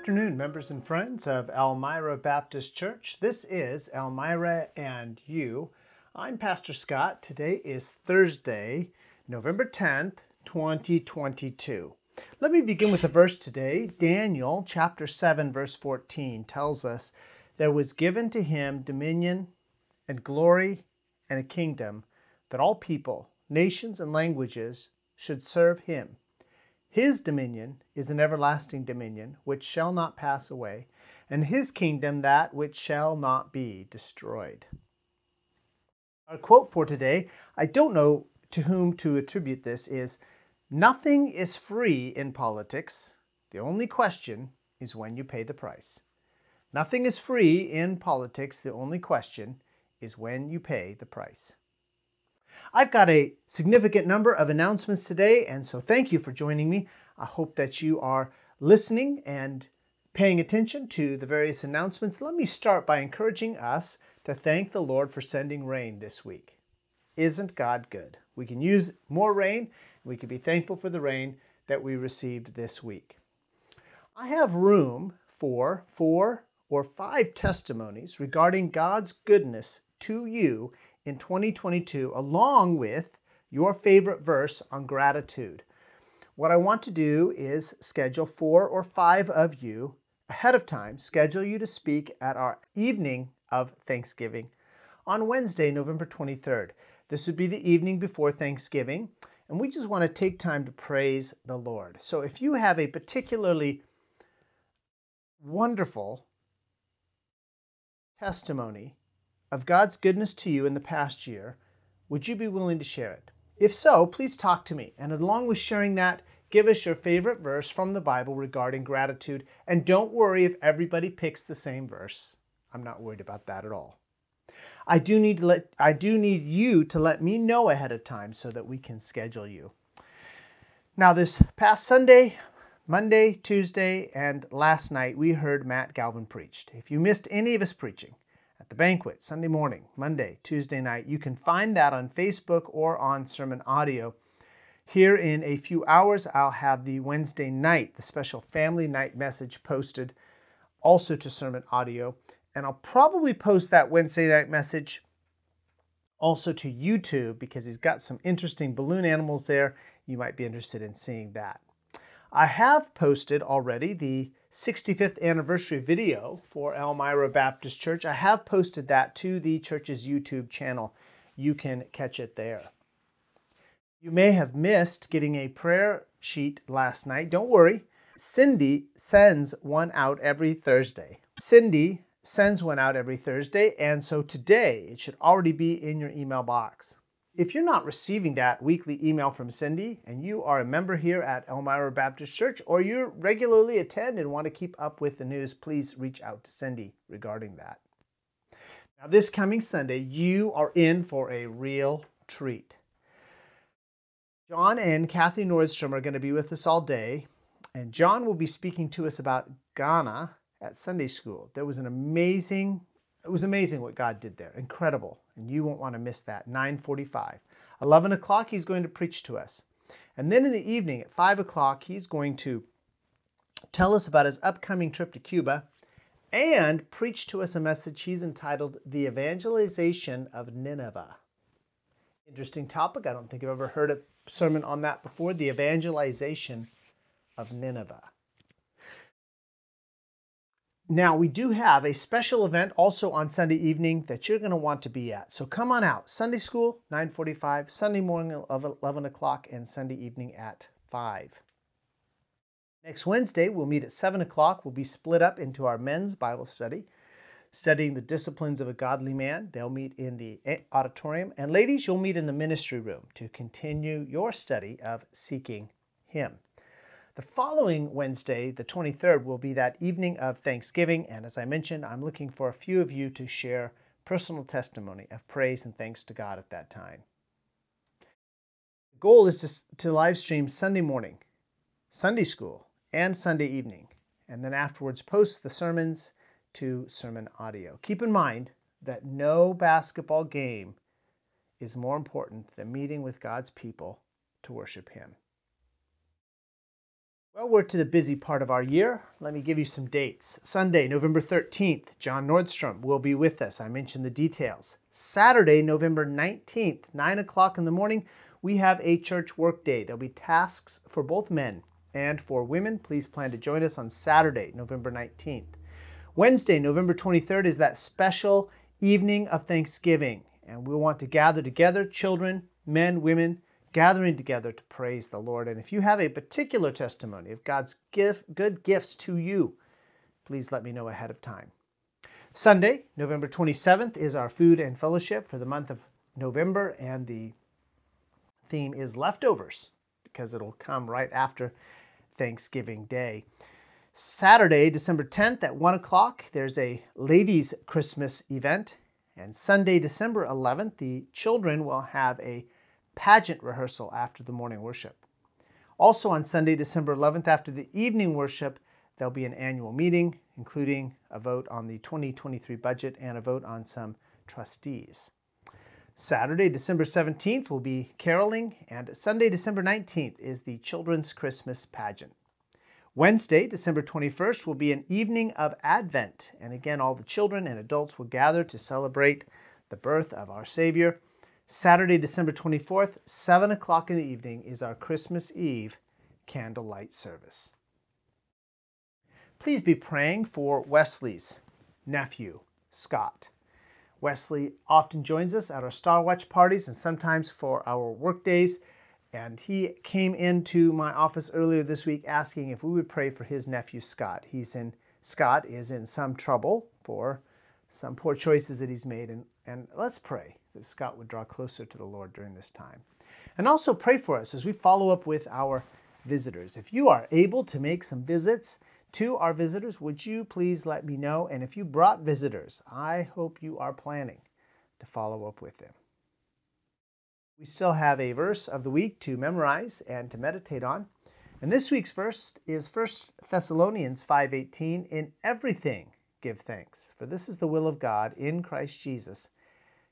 afternoon, members and friends of Elmira Baptist Church. This is Elmira and You. I'm Pastor Scott. Today is Thursday, November 10th, 2022. Let me begin with a verse today. Daniel chapter 7, verse 14 tells us there was given to him dominion and glory and a kingdom that all people, nations, and languages should serve him. His dominion is an everlasting dominion which shall not pass away, and his kingdom that which shall not be destroyed. Our quote for today, I don't know to whom to attribute this, is Nothing is free in politics. The only question is when you pay the price. Nothing is free in politics. The only question is when you pay the price. I've got a significant number of announcements today, and so thank you for joining me. I hope that you are listening and paying attention to the various announcements. Let me start by encouraging us to thank the Lord for sending rain this week. Isn't God good? We can use more rain. We can be thankful for the rain that we received this week. I have room for four or five testimonies regarding God's goodness to you in 2022, along with your favorite verse on gratitude. What I want to do is schedule four or five of you ahead of time, schedule you to speak at our evening of Thanksgiving on Wednesday, November 23rd. This would be the evening before Thanksgiving, and we just want to take time to praise the Lord. So if you have a particularly wonderful testimony of God's goodness to you in the past year, would you be willing to share it? If so, please talk to me. And along with sharing that, give us your favorite verse from the Bible regarding gratitude. And don't worry if everybody picks the same verse. I'm not worried about that at all. I do need to let I do need you to let me know ahead of time so that we can schedule you. Now this past Sunday, Monday, Tuesday, and last night we heard Matt Galvin preached. If you missed any of his preaching, the banquet, Sunday morning, Monday, Tuesday night. You can find that on Facebook or on Sermon Audio. Here in a few hours, I'll have the Wednesday night, the special family night message posted also to Sermon Audio. And I'll probably post that Wednesday night message also to YouTube because he's got some interesting balloon animals there. You might be interested in seeing that. I have posted already the 65th anniversary video for Elmira Baptist Church. I have posted that to the church's YouTube channel. You can catch it there. You may have missed getting a prayer sheet last night. Don't worry. Cindy sends one out every Thursday. Cindy sends one out every Thursday, and so today it should already be in your email box. If you're not receiving that weekly email from Cindy and you are a member here at Elmira Baptist Church or you regularly attend and want to keep up with the news, please reach out to Cindy regarding that. Now, this coming Sunday, you are in for a real treat. John and Kathy Nordstrom are going to be with us all day, and John will be speaking to us about Ghana at Sunday school. There was an amazing it was amazing what God did there. Incredible. And you won't want to miss that. 945. 11 o'clock, he's going to preach to us. And then in the evening at 5 o'clock, he's going to tell us about his upcoming trip to Cuba and preach to us a message he's entitled The Evangelization of Nineveh. Interesting topic. I don't think I've ever heard a sermon on that before. The evangelization of Nineveh. Now, we do have a special event also on Sunday evening that you're going to want to be at. So come on out. Sunday school, 945, Sunday morning 11 o'clock, and Sunday evening at 5. Next Wednesday, we'll meet at 7 o'clock. We'll be split up into our men's Bible study, studying the disciplines of a godly man. They'll meet in the auditorium. And ladies, you'll meet in the ministry room to continue your study of seeking Him. The following Wednesday, the 23rd, will be that evening of Thanksgiving, and as I mentioned, I'm looking for a few of you to share personal testimony of praise and thanks to God at that time. The goal is to, to live stream Sunday morning, Sunday school, and Sunday evening, and then afterwards post the sermons to sermon audio. Keep in mind that no basketball game is more important than meeting with God's people to worship Him. Well, we're to the busy part of our year. Let me give you some dates. Sunday, November 13th, John Nordstrom will be with us. I mentioned the details. Saturday, November 19th, 9 o'clock in the morning, we have a church work day. There'll be tasks for both men and for women. Please plan to join us on Saturday, November 19th. Wednesday, November 23rd, is that special evening of Thanksgiving, and we want to gather together, children, men, women, gathering together to praise the Lord. And if you have a particular testimony of God's gift, good gifts to you, please let me know ahead of time. Sunday, November 27th, is our food and fellowship for the month of November, and the theme is leftovers because it'll come right after Thanksgiving Day. Saturday, December 10th at 1 o'clock, there's a ladies' Christmas event. And Sunday, December 11th, the children will have a pageant rehearsal after the morning worship. Also on Sunday, December 11th, after the evening worship, there'll be an annual meeting, including a vote on the 2023 budget and a vote on some trustees. Saturday, December 17th, will be caroling, and Sunday, December 19th, is the Children's Christmas Pageant. Wednesday, December 21st, will be an evening of Advent, and again, all the children and adults will gather to celebrate the birth of our Savior. Saturday, December 24th, 7 o'clock in the evening, is our Christmas Eve candlelight service. Please be praying for Wesley's nephew, Scott. Wesley often joins us at our Star Watch parties and sometimes for our work days. And he came into my office earlier this week asking if we would pray for his nephew Scott. He's in Scott is in some trouble for some poor choices that he's made, and, and let's pray that Scott would draw closer to the Lord during this time. And also pray for us as we follow up with our visitors. If you are able to make some visits to our visitors, would you please let me know? And if you brought visitors, I hope you are planning to follow up with them. We still have a verse of the week to memorize and to meditate on. And this week's verse is 1 Thessalonians 5:18, "In everything give thanks, for this is the will of God in Christ Jesus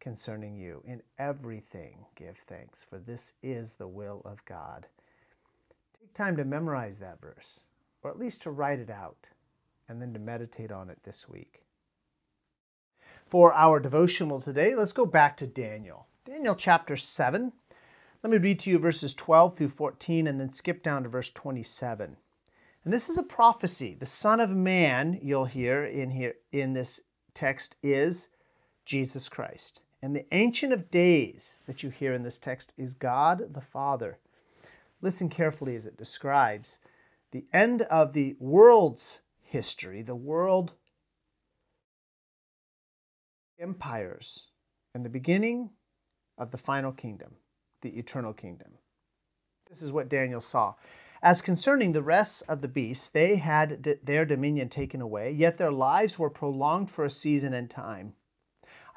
concerning you. In everything, give thanks, for this is the will of God. Take time to memorize that verse, or at least to write it out, and then to meditate on it this week. For our devotional today, let's go back to Daniel. Daniel chapter 7. Let me read to you verses 12 through 14 and then skip down to verse 27. And this is a prophecy. The Son of Man, you'll hear in here in this text, is Jesus Christ. And the Ancient of Days that you hear in this text is God the Father. Listen carefully as it describes the end of the world's history, the world empires, and the beginning of the final kingdom, the eternal kingdom. This is what Daniel saw. As concerning the rest of the beasts, they had their dominion taken away, yet their lives were prolonged for a season and time.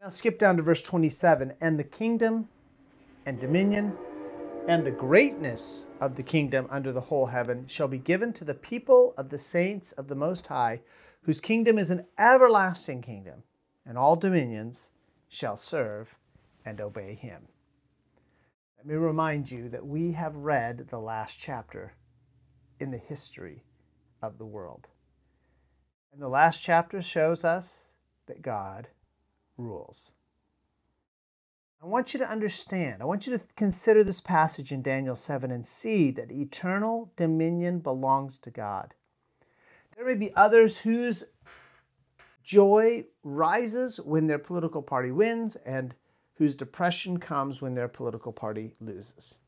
Now skip down to verse 27. And the kingdom and dominion and the greatness of the kingdom under the whole heaven shall be given to the people of the saints of the Most High, whose kingdom is an everlasting kingdom, and all dominions shall serve and obey him. Let me remind you that we have read the last chapter in the history of the world. And the last chapter shows us that God rules. I want you to understand, I want you to consider this passage in Daniel 7 and see that eternal dominion belongs to God. There may be others whose joy rises when their political party wins and whose depression comes when their political party loses.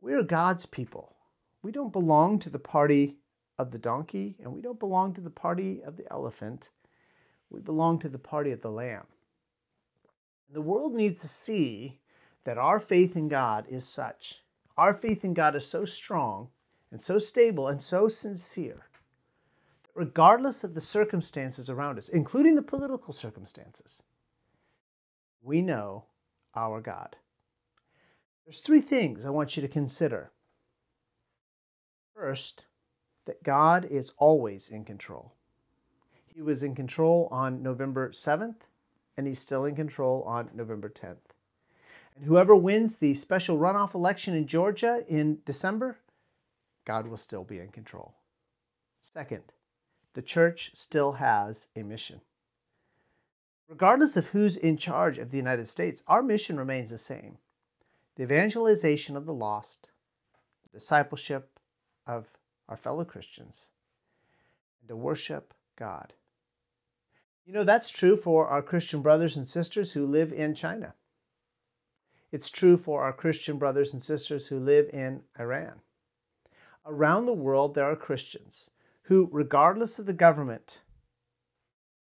We are God's people. We don't belong to the party of the donkey and we don't belong to the party of the elephant. We belong to the party of the Lamb. The world needs to see that our faith in God is such. Our faith in God is so strong and so stable and so sincere that regardless of the circumstances around us, including the political circumstances, we know our God. There's three things I want you to consider. First, that God is always in control. He was in control on November 7th, and he's still in control on November 10th. And whoever wins the special runoff election in Georgia in December, God will still be in control. Second, the church still has a mission. Regardless of who's in charge of the United States, our mission remains the same the evangelization of the lost, the discipleship of our fellow Christians, and to worship God. You know, that's true for our Christian brothers and sisters who live in China. It's true for our Christian brothers and sisters who live in Iran. Around the world, there are Christians who, regardless of the government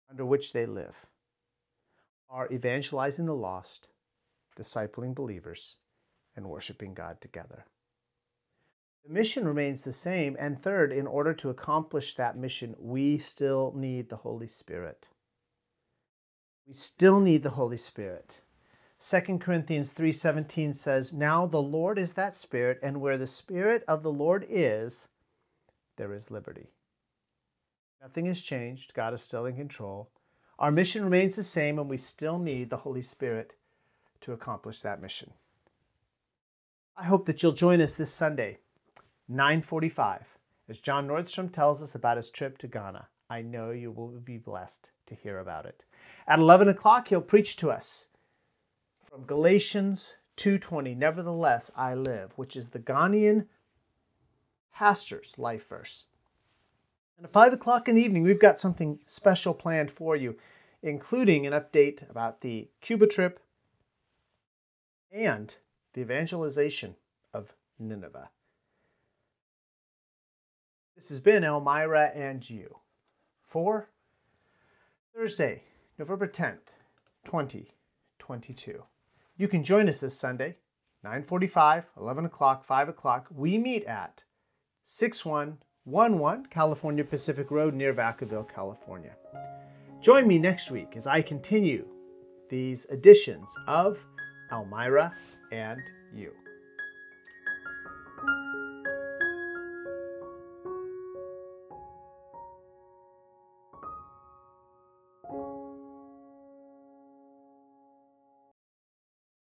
under which they live, are evangelizing the lost, discipling believers, and worshiping God together. The mission remains the same. And third, in order to accomplish that mission, we still need the Holy Spirit. We still need the Holy Spirit. 2 Corinthians 3:17 says, "Now the Lord is that Spirit, and where the Spirit of the Lord is, there is liberty." Nothing has changed. God is still in control. Our mission remains the same, and we still need the Holy Spirit to accomplish that mission. I hope that you'll join us this Sunday, 9:45, as John Nordstrom tells us about his trip to Ghana. I know you will be blessed to hear about it. At 11 o'clock, he'll preach to us from Galatians 2:20. Nevertheless, I live, which is the Ghanaian pastor's life verse. And at 5 o'clock in the evening, we've got something special planned for you, including an update about the Cuba trip and the evangelization of Nineveh. This has been Elmira and you for Thursday, November 10th, 2022. You can join us this Sunday, 9:45, 11 o'clock, 5 o'clock. We meet at 6111 California Pacific Road near Vacaville, California. Join me next week as I continue these editions of Elmira and you.